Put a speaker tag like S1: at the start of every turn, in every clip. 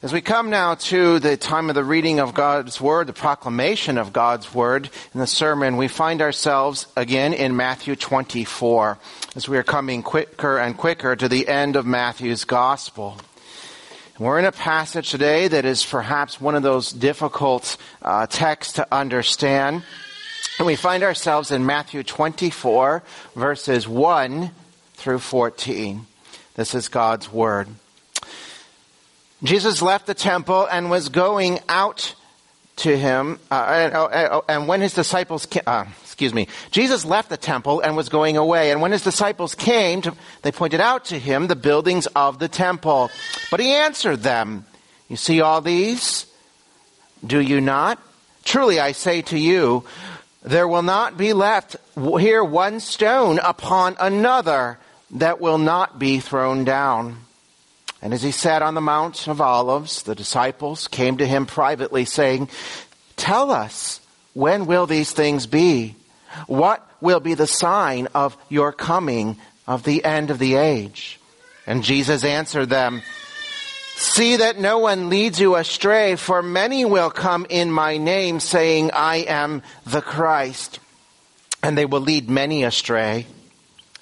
S1: As we come now to the time of the reading of God's Word, the proclamation of God's Word in the sermon, we find ourselves again in Matthew 24 as we are coming quicker and quicker to the end of Matthew's Gospel. We're in a passage today that is perhaps one of those difficult uh, texts to understand. And we find ourselves in Matthew 24, verses 1 through 14. This is God's Word. Jesus left the temple and was going out to him, uh, and, uh, uh, and, when his disciples, came, uh, excuse me, Jesus left the temple and was going away. And when his disciples came, to, they pointed out to him the buildings of the temple. But he answered them, "You see all these? Do you not? Truly, I say to you, there will not be left here one stone upon another that will not be thrown down." And as he sat on the Mount of Olives, the disciples came to him privately saying, Tell us, when will these things be? What will be the sign of your coming of the end of the age? And Jesus answered them, See that no one leads you astray, for many will come in my name saying, I am the Christ. And they will lead many astray.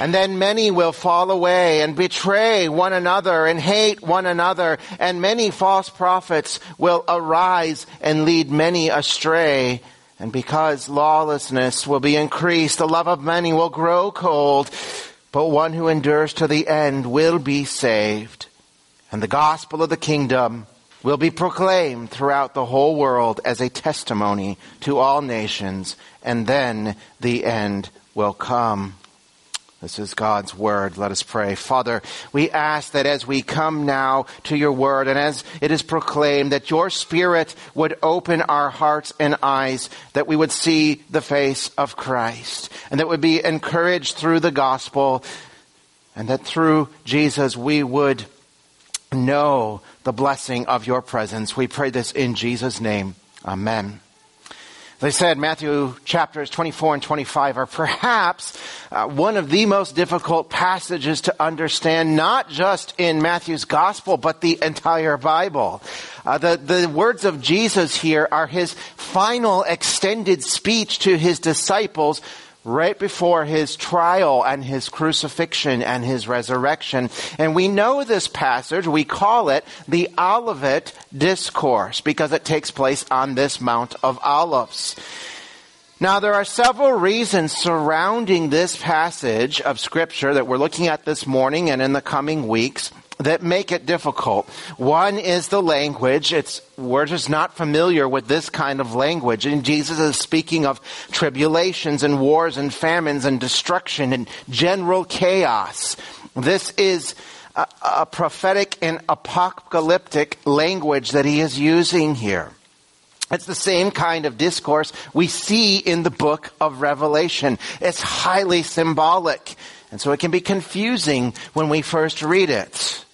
S1: And then many will fall away and betray one another and hate one another. And many false prophets will arise and lead many astray. And because lawlessness will be increased, the love of many will grow cold. But one who endures to the end will be saved. And the gospel of the kingdom will be proclaimed throughout the whole world as a testimony to all nations. And then the end will come. This is God's word. Let us pray. Father, we ask that as we come now to your word and as it is proclaimed, that your spirit would open our hearts and eyes, that we would see the face of Christ, and that would be encouraged through the gospel, and that through Jesus we would know the blessing of your presence. We pray this in Jesus' name. Amen. I said, Matthew chapters 24 and 25 are perhaps uh, one of the most difficult passages to understand, not just in Matthew's gospel, but the entire Bible. Uh, the, the words of Jesus here are his final extended speech to his disciples right before his trial and his crucifixion and his resurrection. And we know this passage, we call it the Olivet Discourse because it takes place on this Mount of Olives. Now, there are several reasons surrounding this passage of Scripture that we're looking at this morning and in the coming weeks that make it difficult. One is the language. It's, we're just not familiar with this kind of language. And Jesus is speaking of tribulations and wars and famines and destruction and general chaos. This is a, a prophetic and apocalyptic language that he is using here. It's the same kind of discourse we see in the book of Revelation. It's highly symbolic. And so it can be confusing when we first read it.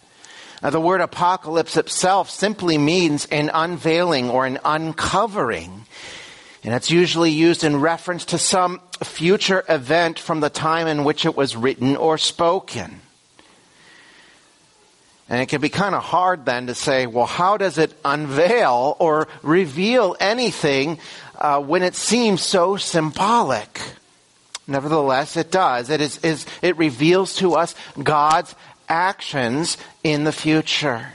S1: Now, the word apocalypse itself simply means an unveiling or an uncovering. And it's usually used in reference to some future event from the time in which it was written or spoken. And it can be kind of hard then to say, well, how does it unveil or reveal anything uh, when it seems so symbolic? Nevertheless, it does. It is, is, it reveals to us God's actions in the future.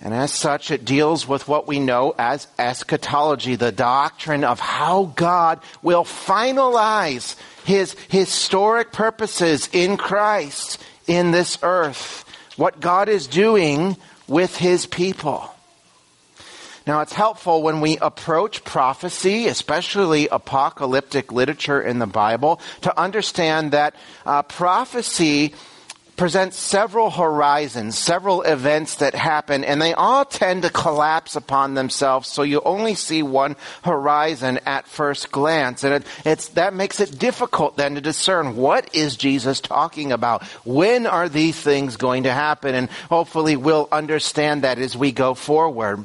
S1: And as such, it deals with what we know as eschatology, the doctrine of how God will finalize his historic purposes in Christ in this earth. What God is doing with his people. Now, it's helpful when we approach prophecy, especially apocalyptic literature in the Bible, to understand that uh, prophecy presents several horizons, several events that happen, and they all tend to collapse upon themselves, so you only see one horizon at first glance. And it, it's, that makes it difficult then to discern what is Jesus talking about? When are these things going to happen? And hopefully we'll understand that as we go forward.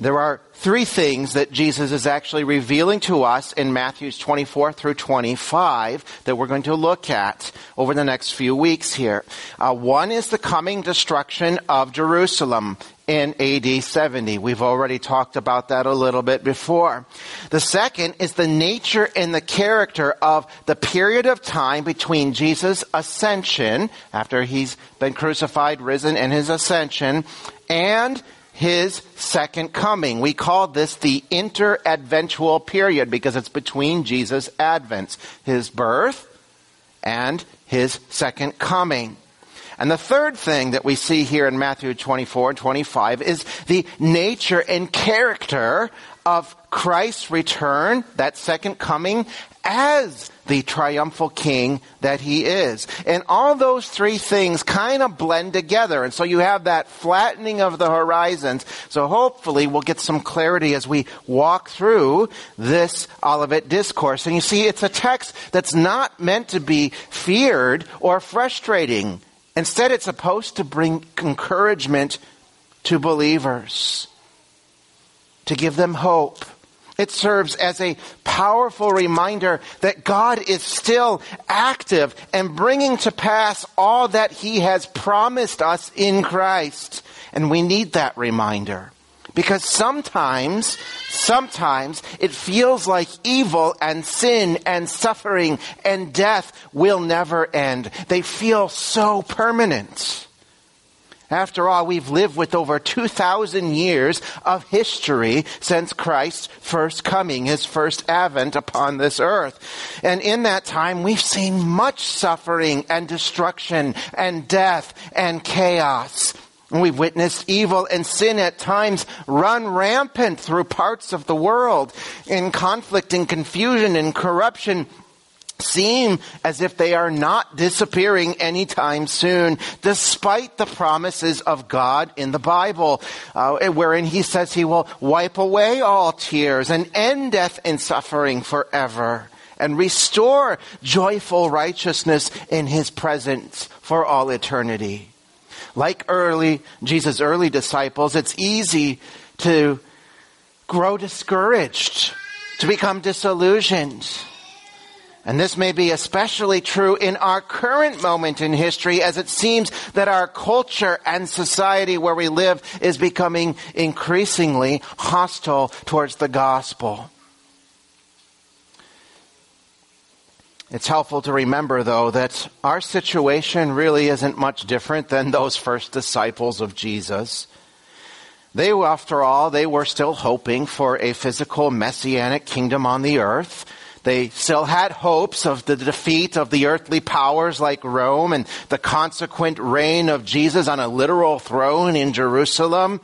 S1: There are three things that Jesus is actually revealing to us in Matthews 24 through 25 that we're going to look at over the next few weeks here. Uh, one is the coming destruction of Jerusalem in AD 70. We've already talked about that a little bit before. The second is the nature and the character of the period of time between Jesus' ascension, after he's been crucified, risen, and his ascension, and his second coming. We call this the interadventual period because it's between Jesus' advents, his birth and his second coming. And the third thing that we see here in Matthew 24 and 25 is the nature and character of Christ's return, that second coming, as the triumphal king that he is. And all those three things kind of blend together. And so you have that flattening of the horizons. So hopefully we'll get some clarity as we walk through this Olivet discourse. And you see, it's a text that's not meant to be feared or frustrating. Instead, it's supposed to bring encouragement to believers, to give them hope it serves as a powerful reminder that God is still active and bringing to pass all that He has promised us in Christ. And we need that reminder. Because sometimes, sometimes it feels like evil and sin and suffering and death will never end. They feel so permanent. After all, we've lived with over 2,000 years of history since Christ's first coming, his first advent upon this earth. And in that time, we've seen much suffering and destruction and death and chaos. We've witnessed evil and sin at times run rampant through parts of the world in conflict and confusion and corruption seem as if they are not disappearing anytime soon, despite the promises of God in the Bible, uh, wherein He says He will wipe away all tears and end death and suffering forever and restore joyful righteousness in His presence for all eternity. Like early, Jesus' early disciples, it's easy to grow discouraged, to become disillusioned and this may be especially true in our current moment in history as it seems that our culture and society where we live is becoming increasingly hostile towards the gospel. It's helpful to remember, though, that our situation really isn't much different than those first disciples of Jesus. They, after all, they were still hoping for a physical messianic kingdom on the earth. They still had hopes of the defeat of the earthly powers like Rome and the consequent reign of Jesus on a literal throne in Jerusalem.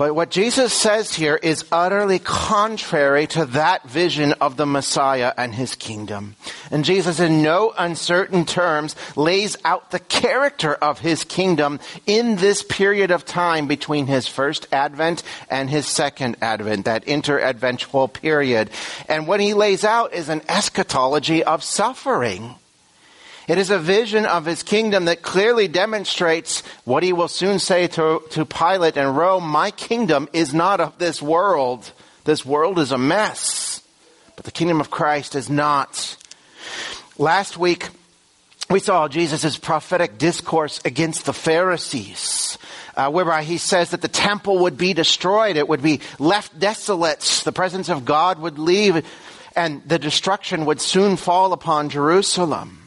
S1: But what Jesus says here is utterly contrary to that vision of the Messiah and his kingdom. And Jesus, in no uncertain terms, lays out the character of his kingdom in this period of time between his first advent and his second advent, that interadventual period. And what he lays out is an eschatology of suffering. It is a vision of his kingdom that clearly demonstrates what he will soon say to, to Pilate and Rome, my kingdom is not of this world. This world is a mess. But the kingdom of Christ is not. Last week, we saw Jesus' prophetic discourse against the Pharisees. Uh, whereby he says that the temple would be destroyed, it would be left desolate, the presence of God would leave, and the destruction would soon fall upon Jerusalem.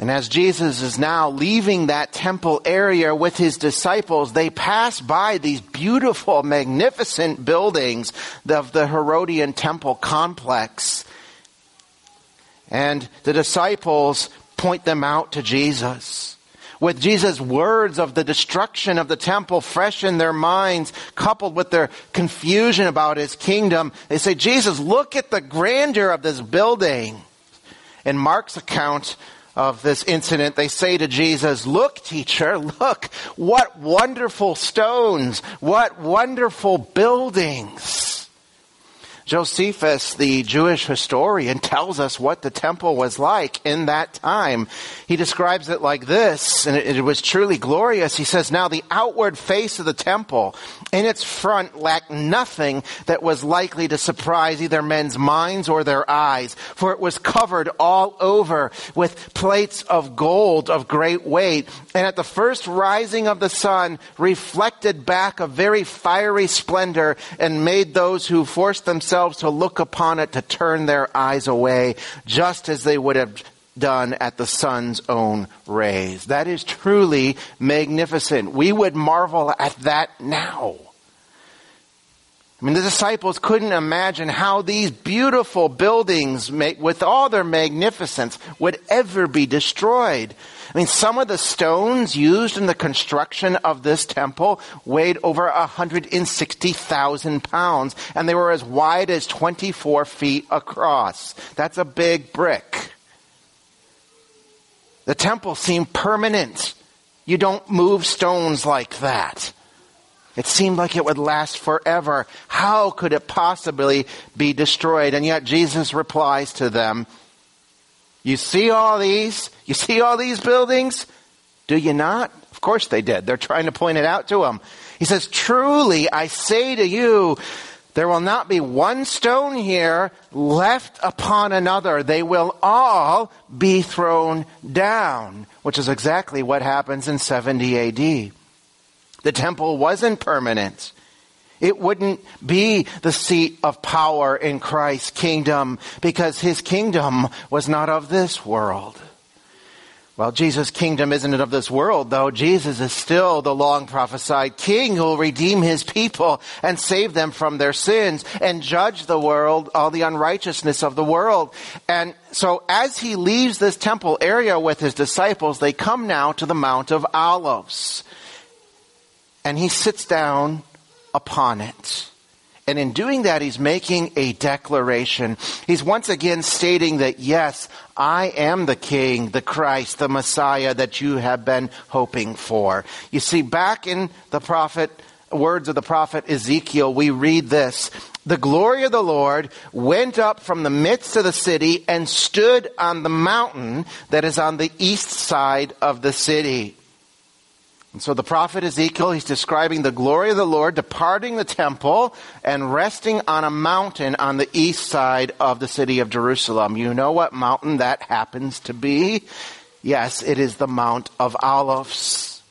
S1: And as Jesus is now leaving that temple area with his disciples, they pass by these beautiful, magnificent buildings of the Herodian temple complex. And the disciples point them out to Jesus. With Jesus' words of the destruction of the temple fresh in their minds, coupled with their confusion about his kingdom, they say, Jesus, look at the grandeur of this building. In Mark's account, of this incident, they say to Jesus, Look, teacher, look, what wonderful stones, what wonderful buildings. Josephus, the Jewish historian, tells us what the temple was like in that time. He describes it like this, and it, it, was truly glorious. He says, Now the outward face of the temple in its front lacked nothing that was likely to surprise either men's minds or their eyes, for it was covered all over with plates of gold of great weight, and at the first rising of the sun reflected back a very fiery splendor and made those who forced themselves themselves to look upon it to turn their eyes away, just as they would have done at the sun's own rays. That is truly magnificent. We would marvel at that now. I mean, the disciples couldn't imagine how these beautiful buildings, with all their magnificence, would ever be destroyed. I mean, some of the stones used in the construction of this temple weighed over 160,000 pounds, and they were as wide as 24 feet across. That's a big brick. The temple seemed permanent. You don't move stones like that. It seemed like it would last forever. How could it possibly be destroyed? And yet Jesus replies to them, you see all these? You see all these buildings? Do you not? Of course they did. They're trying to point it out to him. He says, Truly, I say to you, there will not be one stone here left upon another. They will all be thrown down, which is exactly what happens in 70 AD. The temple wasn't permanent. It wouldn't be the seat of power in Christ's kingdom because his kingdom was not of this world. Well, Jesus' kingdom isn't of this world, though. Jesus is still the long prophesied king who will redeem his people and save them from their sins and judge the world, all the unrighteousness of the world. And so as he leaves this temple area with his disciples, they come now to the Mount of Olives. And he sits down upon it. And in doing that, he's making a declaration. He's once again stating that, yes, I am the King, the Christ, the Messiah that you have been hoping for. You see, back in the prophet, words of the prophet Ezekiel, we read this. The glory of the Lord went up from the midst of the city and stood on the mountain that is on the east side of the city. And so the prophet Ezekiel, he's describing the glory of the Lord departing the temple and resting on a mountain on the east side of the city of Jerusalem. You know what mountain that happens to be? Yes, it is the Mount of Olives.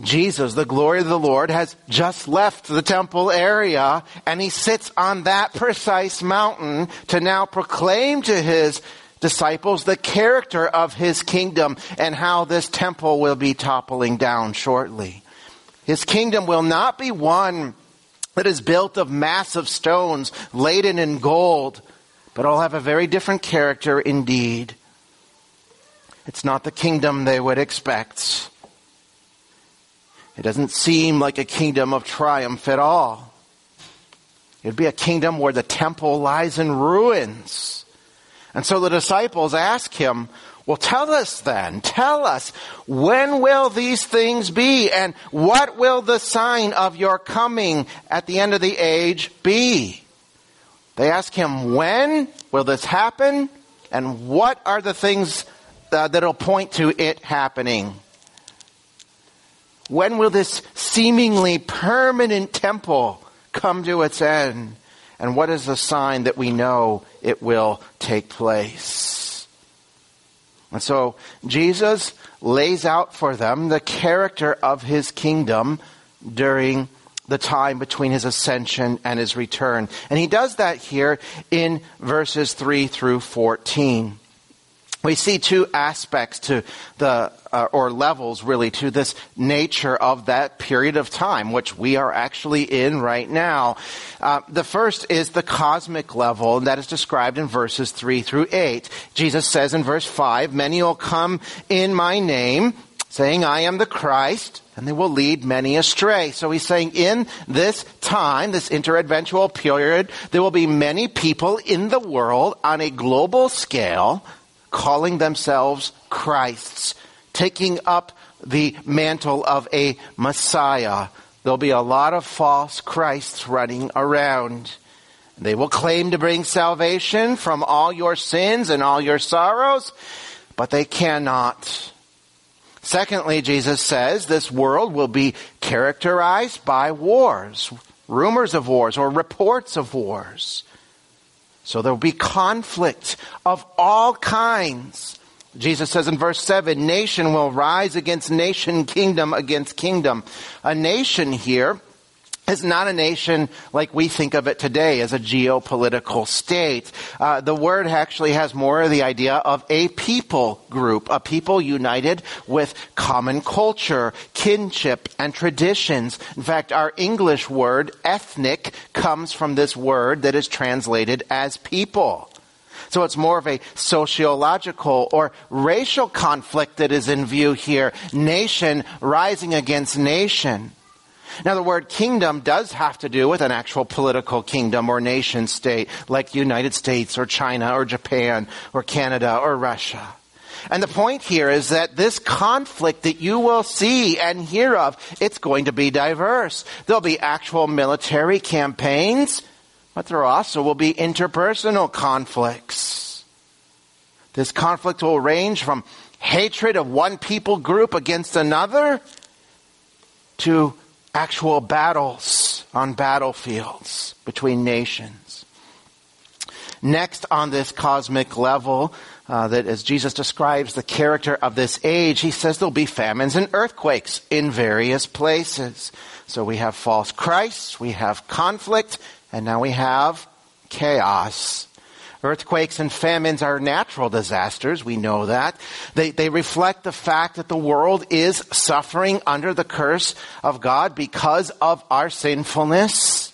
S1: Jesus, the glory of the Lord, has just left the temple area and he sits on that precise mountain to now proclaim to his disciples the character of his kingdom and how this temple will be toppling down shortly. His kingdom will not be one that is built of massive stones laden in gold, but it'll have a very different character indeed. It's not the kingdom they would expect. It doesn't seem like a kingdom of triumph at all. It'd be a kingdom where the temple lies in ruins and so the disciples ask him, well, tell us then, tell us, when will these things be and what will the sign of your coming at the end of the age be? They ask him, when will this happen and what are the things uh, that'll point to it happening? When will this seemingly permanent temple come to its end? And what is the sign that we know it will take place? And so Jesus lays out for them the character of his kingdom during the time between his ascension and his return. And he does that here in verses 3 through 14 we see two aspects to the, uh, or levels really, to this nature of that period of time, which we are actually in right now. Uh, the first is the cosmic level, and that is described in verses 3 through 8. Jesus says in verse 5, Many will come in my name, saying, I am the Christ, and they will lead many astray. So he's saying in this time, this interadventual period, there will be many people in the world on a global scale calling themselves Christs, taking up the mantle of a Messiah. There'll be a lot of false Christs running around. They will claim to bring salvation from all your sins and all your sorrows, but they cannot. Secondly, Jesus says this world will be characterized by wars, rumors of wars or reports of wars. So there will be conflict of all kinds. Jesus says in verse 7, nation will rise against nation, kingdom against kingdom. A nation here is not a nation like we think of it today as a geopolitical state. Uh, the word actually has more of the idea of a people group, a people united with common culture, kinship, and traditions. In fact, our English word ethnic comes from this word that is translated as people. So it's more of a sociological or racial conflict that is in view here. Nation rising against nation. Now, the word kingdom does have to do with an actual political kingdom or nation state, like the United States or China or Japan or Canada or Russia. And the point here is that this conflict that you will see and hear of, it's going to be diverse. There'll be actual military campaigns, but there also will be interpersonal conflicts. This conflict will range from hatred of one people group against another to actual battles on battlefields between nations. Next on this cosmic level, uh, that as Jesus describes the character of this age, he says there'll be famines and earthquakes in various places. So we have false Christs, we have conflict, and now we have chaos. Earthquakes and famines are natural disasters. We know that. They, they reflect the fact that the world is suffering under the curse of God because of our sinfulness.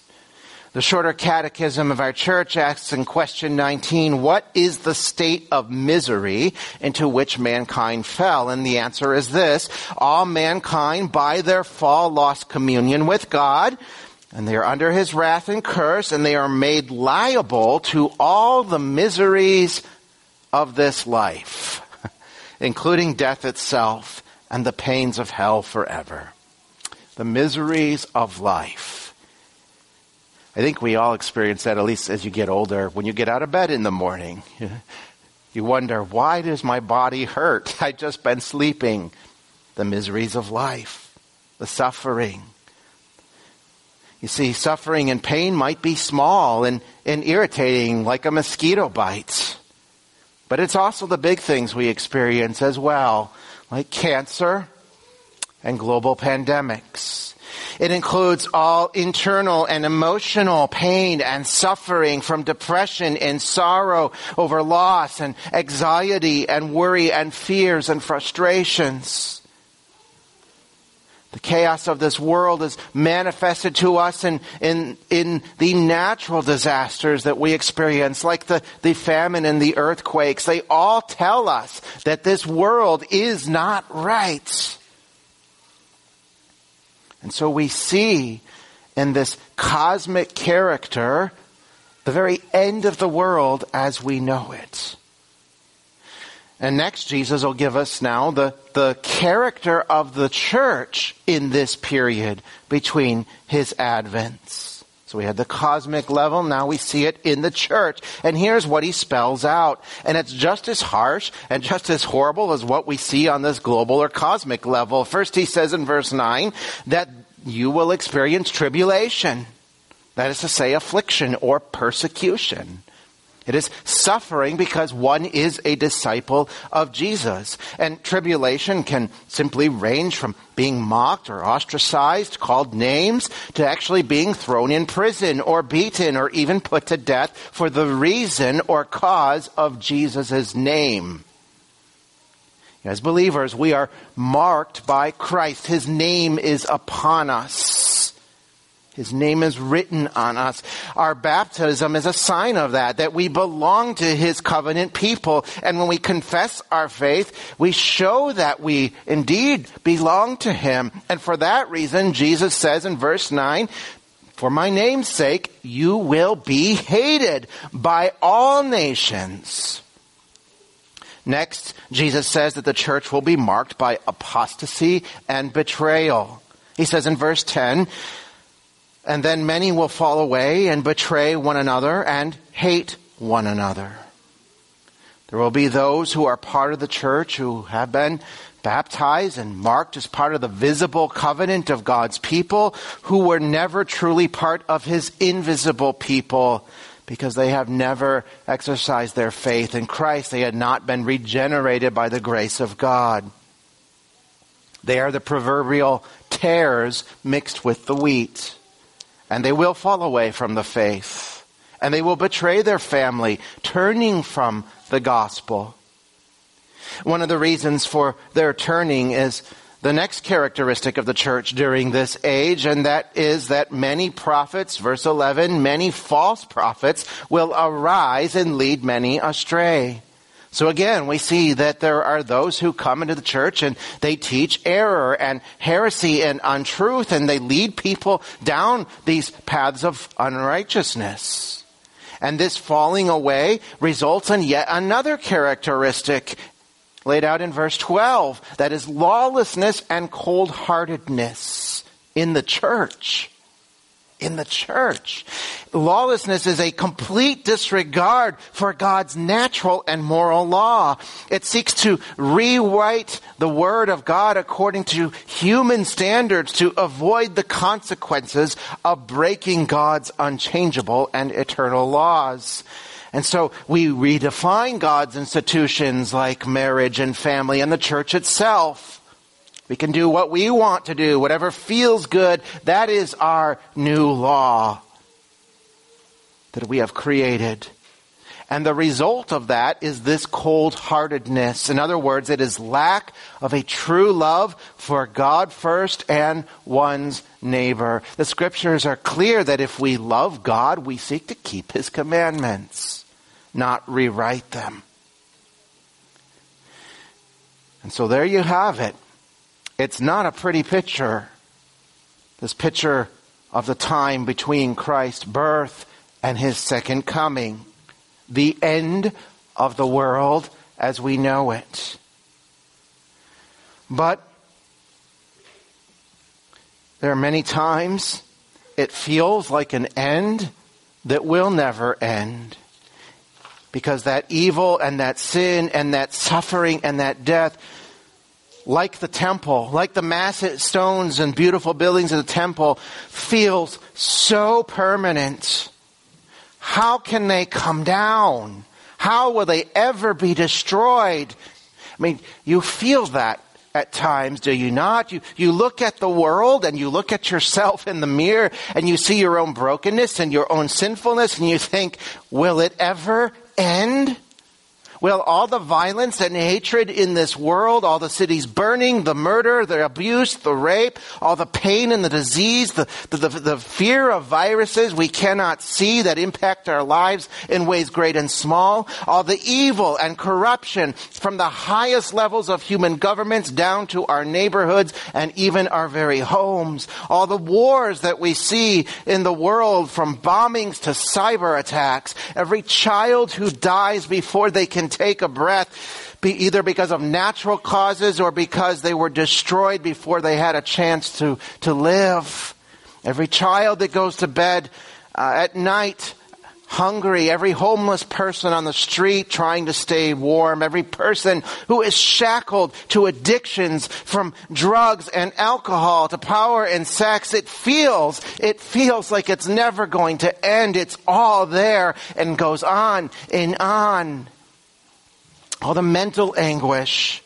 S1: The shorter catechism of our church asks in question 19, what is the state of misery into which mankind fell? And the answer is this, all mankind by their fall lost communion with God, and they are under his wrath and curse, and they are made liable to all the miseries of this life, including death itself and the pains of hell forever. The miseries of life. I think we all experience that, at least as you get older. When you get out of bed in the morning, you wonder, why does my body hurt? I've just been sleeping. The miseries of life, the suffering, you see, suffering and pain might be small and, and irritating like a mosquito bite. But it's also the big things we experience as well, like cancer and global pandemics. It includes all internal and emotional pain and suffering from depression and sorrow over loss and anxiety and worry and fears and frustrations. The chaos of this world is manifested to us in, in, in the natural disasters that we experience, like the, the famine and the earthquakes. They all tell us that this world is not right. And so we see in this cosmic character the very end of the world as we know it. And next, Jesus will give us now the, the character of the church in this period between his advents. So we had the cosmic level, now we see it in the church. And here's what he spells out. And it's just as harsh and just as horrible as what we see on this global or cosmic level. First, he says in verse 9 that you will experience tribulation. That is to say, affliction or persecution. It is suffering because one is a disciple of Jesus. And tribulation can simply range from being mocked or ostracized, called names, to actually being thrown in prison or beaten or even put to death for the reason or cause of Jesus' name. As believers, we are marked by Christ. His name is upon us. His name is written on us. Our baptism is a sign of that, that we belong to His covenant people. And when we confess our faith, we show that we indeed belong to Him. And for that reason, Jesus says in verse 9, for my name's sake, you will be hated by all nations. Next, Jesus says that the church will be marked by apostasy and betrayal. He says in verse 10, and then many will fall away and betray one another and hate one another. There will be those who are part of the church who have been baptized and marked as part of the visible covenant of God's people who were never truly part of his invisible people because they have never exercised their faith in Christ. They had not been regenerated by the grace of God. They are the proverbial tares mixed with the wheat. And they will fall away from the faith. And they will betray their family, turning from the gospel. One of the reasons for their turning is the next characteristic of the church during this age, and that is that many prophets, verse 11, many false prophets will arise and lead many astray. So again, we see that there are those who come into the church and they teach error and heresy and untruth and they lead people down these paths of unrighteousness. And this falling away results in yet another characteristic laid out in verse 12. That is lawlessness and cold heartedness in the church. In the church. Lawlessness is a complete disregard for God's natural and moral law. It seeks to rewrite the Word of God according to human standards to avoid the consequences of breaking God's unchangeable and eternal laws. And so we redefine God's institutions like marriage and family and the church itself. We can do what we want to do, whatever feels good. That is our new law that we have created. And the result of that is this cold heartedness. In other words, it is lack of a true love for God first and one's neighbor. The scriptures are clear that if we love God, we seek to keep his commandments not rewrite them. And so there you have it. It's not a pretty picture. This picture of the time between Christ's birth and his second coming. The end of the world as we know it. But there are many times it feels like an end that will never end because that evil and that sin and that suffering and that death, like the temple, like the massive stones and beautiful buildings of the temple, feels so permanent. How can they come down? How will they ever be destroyed? I mean, you feel that at times, do you not? You, you look at the world and you look at yourself in the mirror and you see your own brokenness and your own sinfulness and you think, will it ever end? Will all the violence and hatred in this world, all the cities burning, the murder, the abuse, the rape, all the pain and the disease, the, the, the, the, fear of viruses we cannot see that impact our lives in ways great and small, all the evil and corruption from the highest levels of human governments down to our neighborhoods and even our very homes, all the wars that we see in the world from bombings to cyber attacks, every child who dies before they can take a breath, be either because of natural causes or because they were destroyed before they had a chance to, to live. Every child that goes to bed uh, at night hungry, every homeless person on the street trying to stay warm, every person who is shackled to addictions from drugs and alcohol to power and sex. It feels, it feels like it's never going to end. It's all there and goes on and on all the mental anguish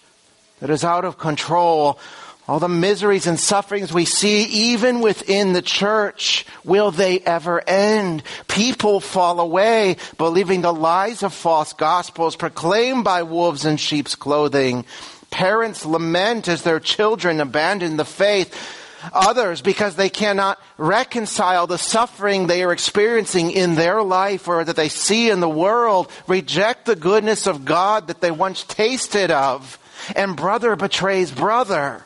S1: that is out of control, all the miseries and sufferings we see even within the church, will they ever end? People fall away believing the lies of false gospels proclaimed by wolves in sheep's clothing. Parents lament as their children abandon the faith others because they cannot reconcile the suffering they are experiencing in their life or that they see in the world, reject the goodness of God that they once tasted of, and brother betrays brother.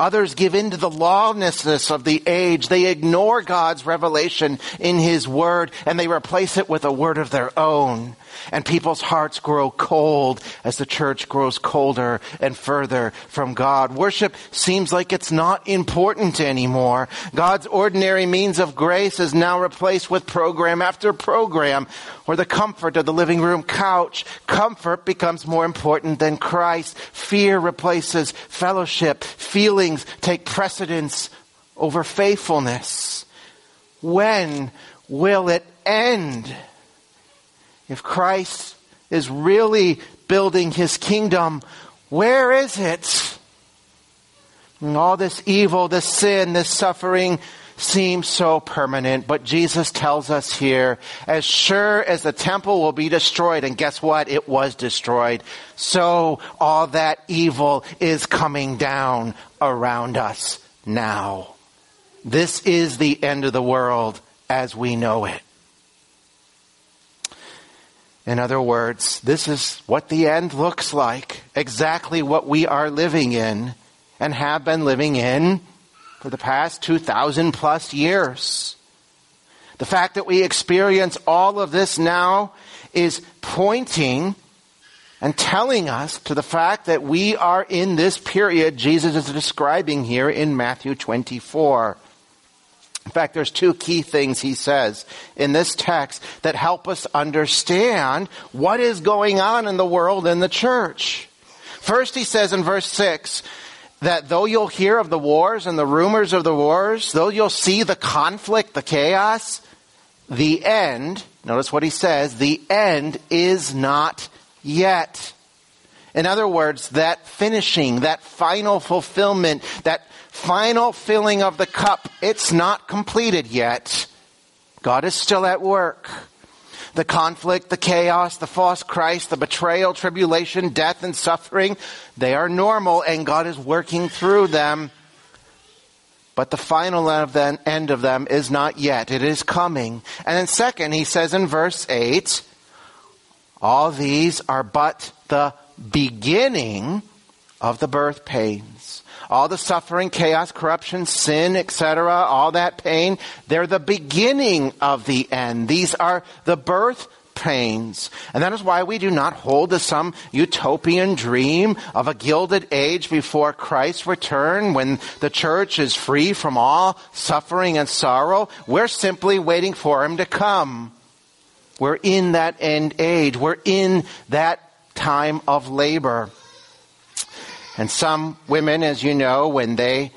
S1: Others give in to the lawlessness of the age. They ignore God's revelation in His Word and they replace it with a word of their own. And people's hearts grow cold as the church grows colder and further from God. Worship seems like it's not important anymore. God's ordinary means of grace is now replaced with program after program, or the comfort of the living room couch. Comfort becomes more important than Christ. Fear replaces fellowship. Feelings take precedence over faithfulness. When will it end? If Christ is really building his kingdom, where is it? And all this evil, this sin, this suffering seems so permanent, but Jesus tells us here, as sure as the temple will be destroyed, and guess what? It was destroyed, so all that evil is coming down around us now. This is the end of the world as we know it. In other words, this is what the end looks like, exactly what we are living in and have been living in for the past 2,000 plus years. The fact that we experience all of this now is pointing and telling us to the fact that we are in this period Jesus is describing here in Matthew 24. In fact, there's two key things he says in this text that help us understand what is going on in the world in the church. First, he says in verse 6 that though you'll hear of the wars and the rumors of the wars, though you'll see the conflict, the chaos, the end, notice what he says, the end is not yet. In other words, that finishing, that final fulfillment, that final filling of the cup, it's not completed yet. God is still at work. The conflict, the chaos, the false Christ, the betrayal, tribulation, death, and suffering, they are normal and God is working through them. But the final end of them is not yet. It is coming. And then second, he says in verse 8, all these are but the beginning of the birth pains all the suffering, chaos, corruption, sin, etc., all that pain, they're the beginning of the end. These are the birth pains. And that is why we do not hold to some utopian dream of a gilded age before Christ's return when the church is free from all suffering and sorrow. We're simply waiting for him to come. We're in that end age. We're in that time of labor. And some women, as you know, when they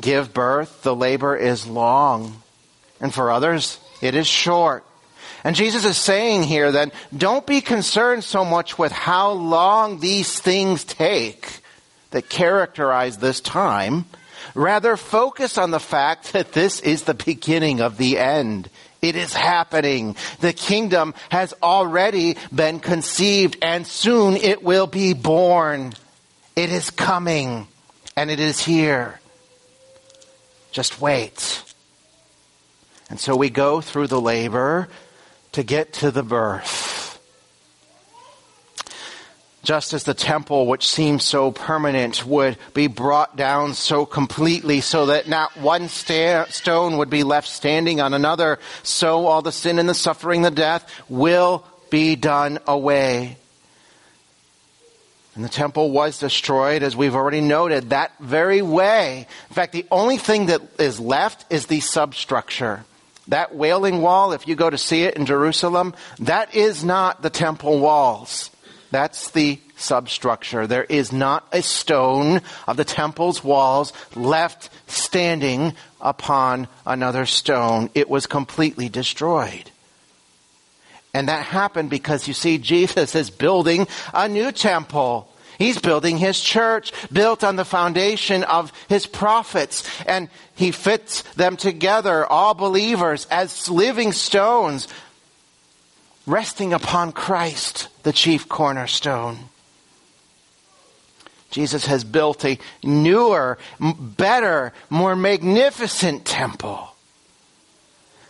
S1: give birth, the labor is long. And for others, it is short. And Jesus is saying here that don't be concerned so much with how long these things take that characterize this time. Rather, focus on the fact that this is the beginning of the end. It is happening. The kingdom has already been conceived and soon it will be born. It is coming and it is here. Just wait. And so we go through the labor to get to the birth. Just as the temple, which seemed so permanent, would be brought down so completely so that not one sta- stone would be left standing on another, so all the sin and the suffering, the death will be done away. And the temple was destroyed, as we've already noted, that very way. In fact, the only thing that is left is the substructure. That wailing wall, if you go to see it in Jerusalem, that is not the temple walls. That's the substructure. There is not a stone of the temple's walls left standing upon another stone. It was completely destroyed. And that happened because you see, Jesus is building a new temple. He's building his church built on the foundation of his prophets and he fits them together, all believers as living stones resting upon Christ, the chief cornerstone. Jesus has built a newer, better, more magnificent temple.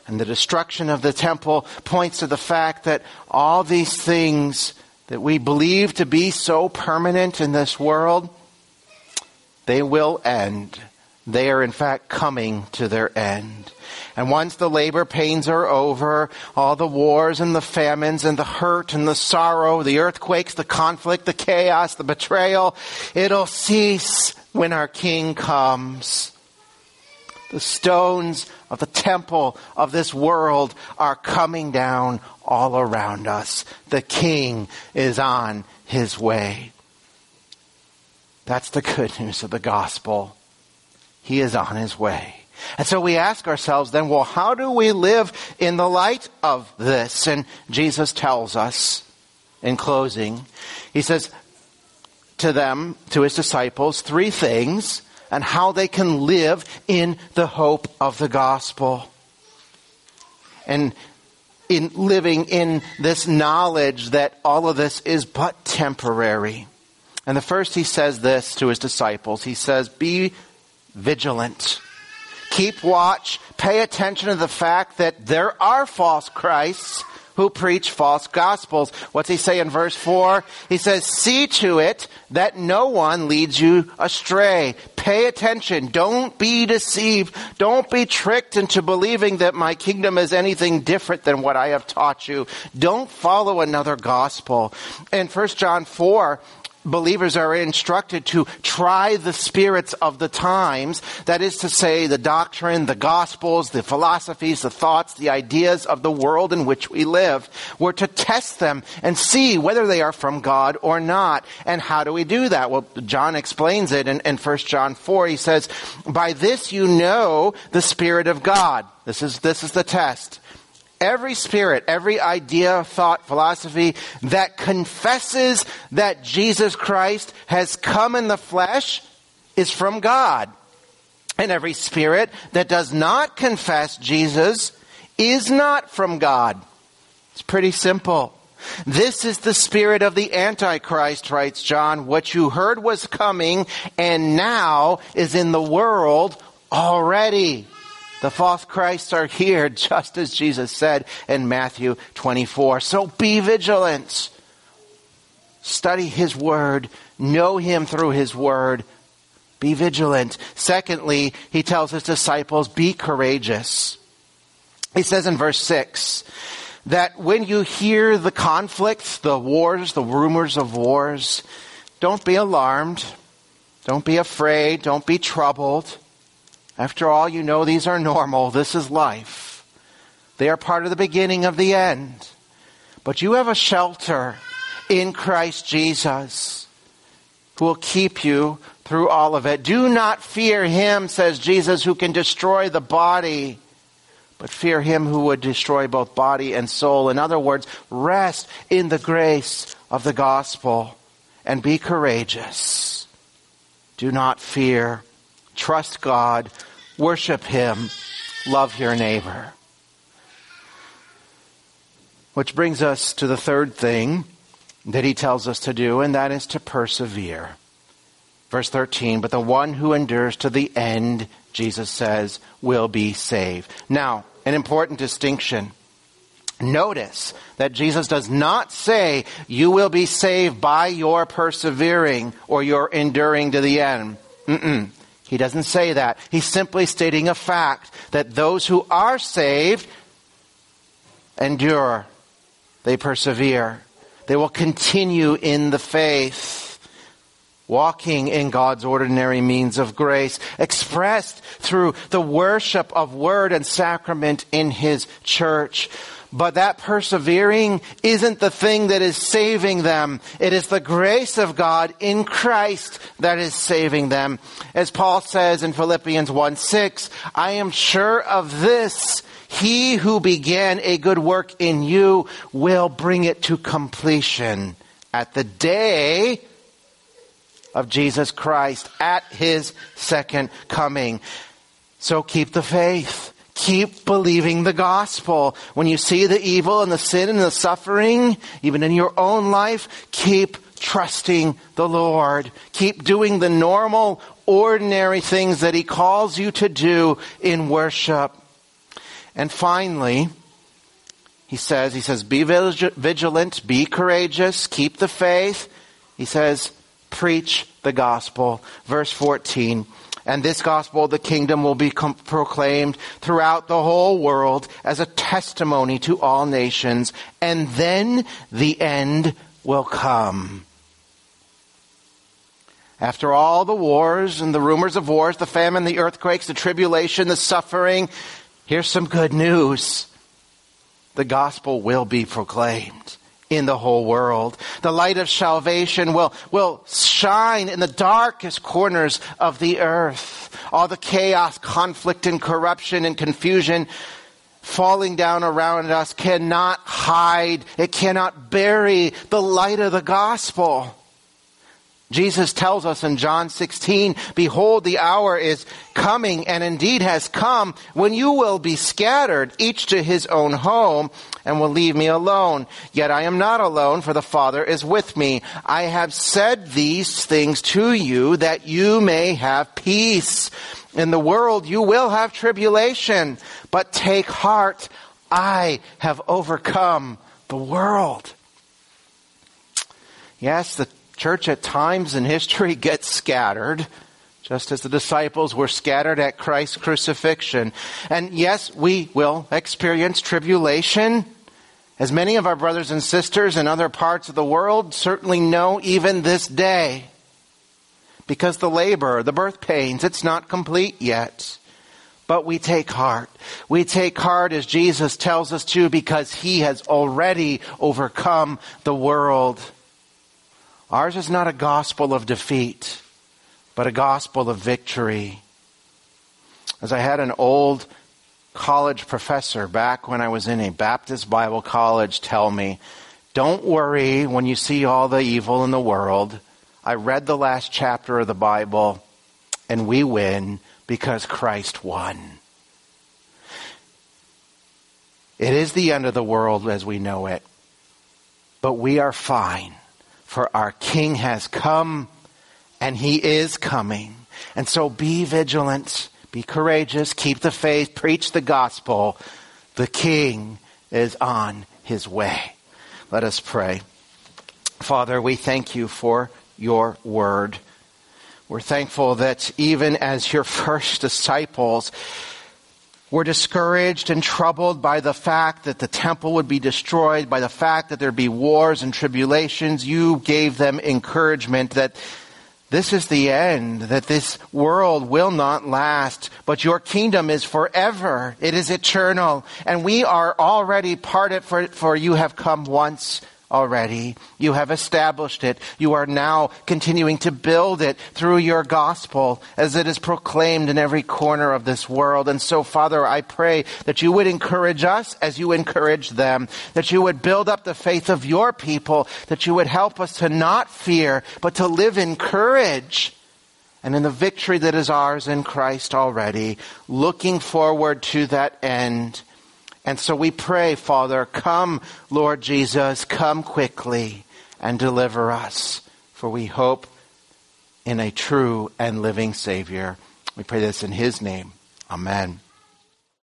S1: And the destruction of the temple points to the fact that all these things that we believe to be so permanent in this world, they will end. they are in fact coming to their end. And once the labor pains are over, all the wars and the famines and the hurt and the sorrow, the earthquakes, the conflict, the chaos, the betrayal, it'll cease when our King comes. The stones of the temple of this world are coming down all around us. The King is on his way. That's the good news of the gospel. He is on his way. And so we ask ourselves then, well, how do we live in the light of this? And Jesus tells us in closing, he says to them, to his disciples, three things and how they can live in the hope of the gospel. And in living in this knowledge that all of this is but temporary. And the first he says this to his disciples. He says, be vigilant. Keep watch. Pay attention to the fact that there are false Christs who preach false gospels. What's he say in verse 4? He says, see to it that no one leads you astray. Pay attention. Don't be deceived. Don't be tricked into believing that my kingdom is anything different than what I have taught you. Don't follow another gospel. In 1 John 4, believers are instructed to try the spirits of the times. That is to say, the doctrine, the gospels, the philosophies, the thoughts, the ideas of the world in which we live. We're to test them and see whether they are from God or not. And how do we do that? Well, John explains it in, in 1 John 4. He says, by this you know the Spirit of God. This is, this is the test every spirit, every idea, thought, philosophy that confesses that Jesus Christ has come in the flesh is from God. And every spirit that does not confess Jesus is not from God. It's pretty simple. This is the spirit of the Antichrist, writes John. What you heard was coming and now is in the world already. The false Christs are here, just as Jesus said in Matthew 24. So be vigilant. Study His Word. Know Him through His Word. Be vigilant. Secondly, He tells His disciples, be courageous. He says in verse 6 that when you hear the conflicts, the wars, the rumors of wars, don't be alarmed. Don't be afraid. Don't be troubled. After all, you know these are normal. This is life. They are part of the beginning of the end. But you have a shelter in Christ Jesus who will keep you through all of it. Do not fear him, says Jesus, who can destroy the body, but fear him who would destroy both body and soul. In other words, rest in the grace of the gospel and be courageous. Do not fear trust God, worship Him, love your neighbor. Which brings us to the third thing that he tells us to do, and that is to persevere. Verse 13, but the one who endures to the end, Jesus says, will be saved. Now, an important distinction. Notice that Jesus does not say you will be saved by your persevering or your enduring to the end. Mm-mm. He doesn't say that. He's simply stating a fact that those who are saved endure. They persevere. They will continue in the faith, walking in God's ordinary means of grace, expressed through the worship of word and sacrament in His church. But that persevering isn't the thing that is saving them. It is the grace of God in Christ that is saving them. As Paul says in Philippians 1 6, I am sure of this. He who began a good work in you will bring it to completion at the day of Jesus Christ, at his second coming. So keep the faith. Keep believing the gospel. When you see the evil and the sin and the suffering, even in your own life, keep trusting the Lord. Keep doing the normal, ordinary things that He calls you to do in worship. And finally, He says, He says, be vigilant, be courageous, keep the faith. He says, preach the gospel. Verse 14, And this gospel of the kingdom will be com- proclaimed throughout the whole world as a testimony to all nations. And then the end will come. After all the wars and the rumors of wars, the famine, the earthquakes, the tribulation, the suffering, here's some good news. The gospel will be proclaimed in the whole world. The light of salvation will, will shine in the darkest corners of the earth. All the chaos, conflict, and corruption and confusion falling down around us cannot hide. It cannot bury the light of the gospel. Jesus tells us in John 16, behold, the hour is coming and indeed has come when you will be scattered, each to his own home and will leave me alone. Yet I am not alone for the Father is with me. I have said these things to you that you may have peace. In the world you will have tribulation, but take heart. I have overcome the world. Yes, the church at times in history gets scattered, just as the disciples were scattered at Christ's crucifixion. And yes, we will experience tribulation. As many of our brothers and sisters in other parts of the world certainly know even this day. Because the labor, the birth pains, it's not complete yet. But we take heart. We take heart as Jesus tells us to because he has already overcome the world. Ours is not a gospel of defeat, but a gospel of victory. As I had an old college professor back when I was in a Baptist Bible college tell me, don't worry when you see all the evil in the world. I read the last chapter of the Bible and we win because Christ won. It is the end of the world as we know it, but we are fine for our King has come and he is coming. And so be vigilant, be courageous, keep the faith, preach the gospel. The King is on his way. Let us pray. Father, we thank you for your word. We're thankful that even as your first disciples, were discouraged and troubled by the fact that the temple would be destroyed, by the fact that there'd be wars and tribulations, you gave them encouragement that this is the end, that this world will not last, but your kingdom is forever. It is eternal. And we are already parted for, for you have come once already. You have established it. You are now continuing to build it through your gospel as it is proclaimed in every corner of this world. And so, Father, I pray that you would encourage us as you encourage them, that you would build up the faith of your people, that you would help us to not fear, but to live in courage and in the victory that is ours in Christ already, looking forward to that end and so we pray, Father, come, Lord Jesus, come quickly and deliver us, for we hope in a true and living Savior. We pray this in His name. Amen.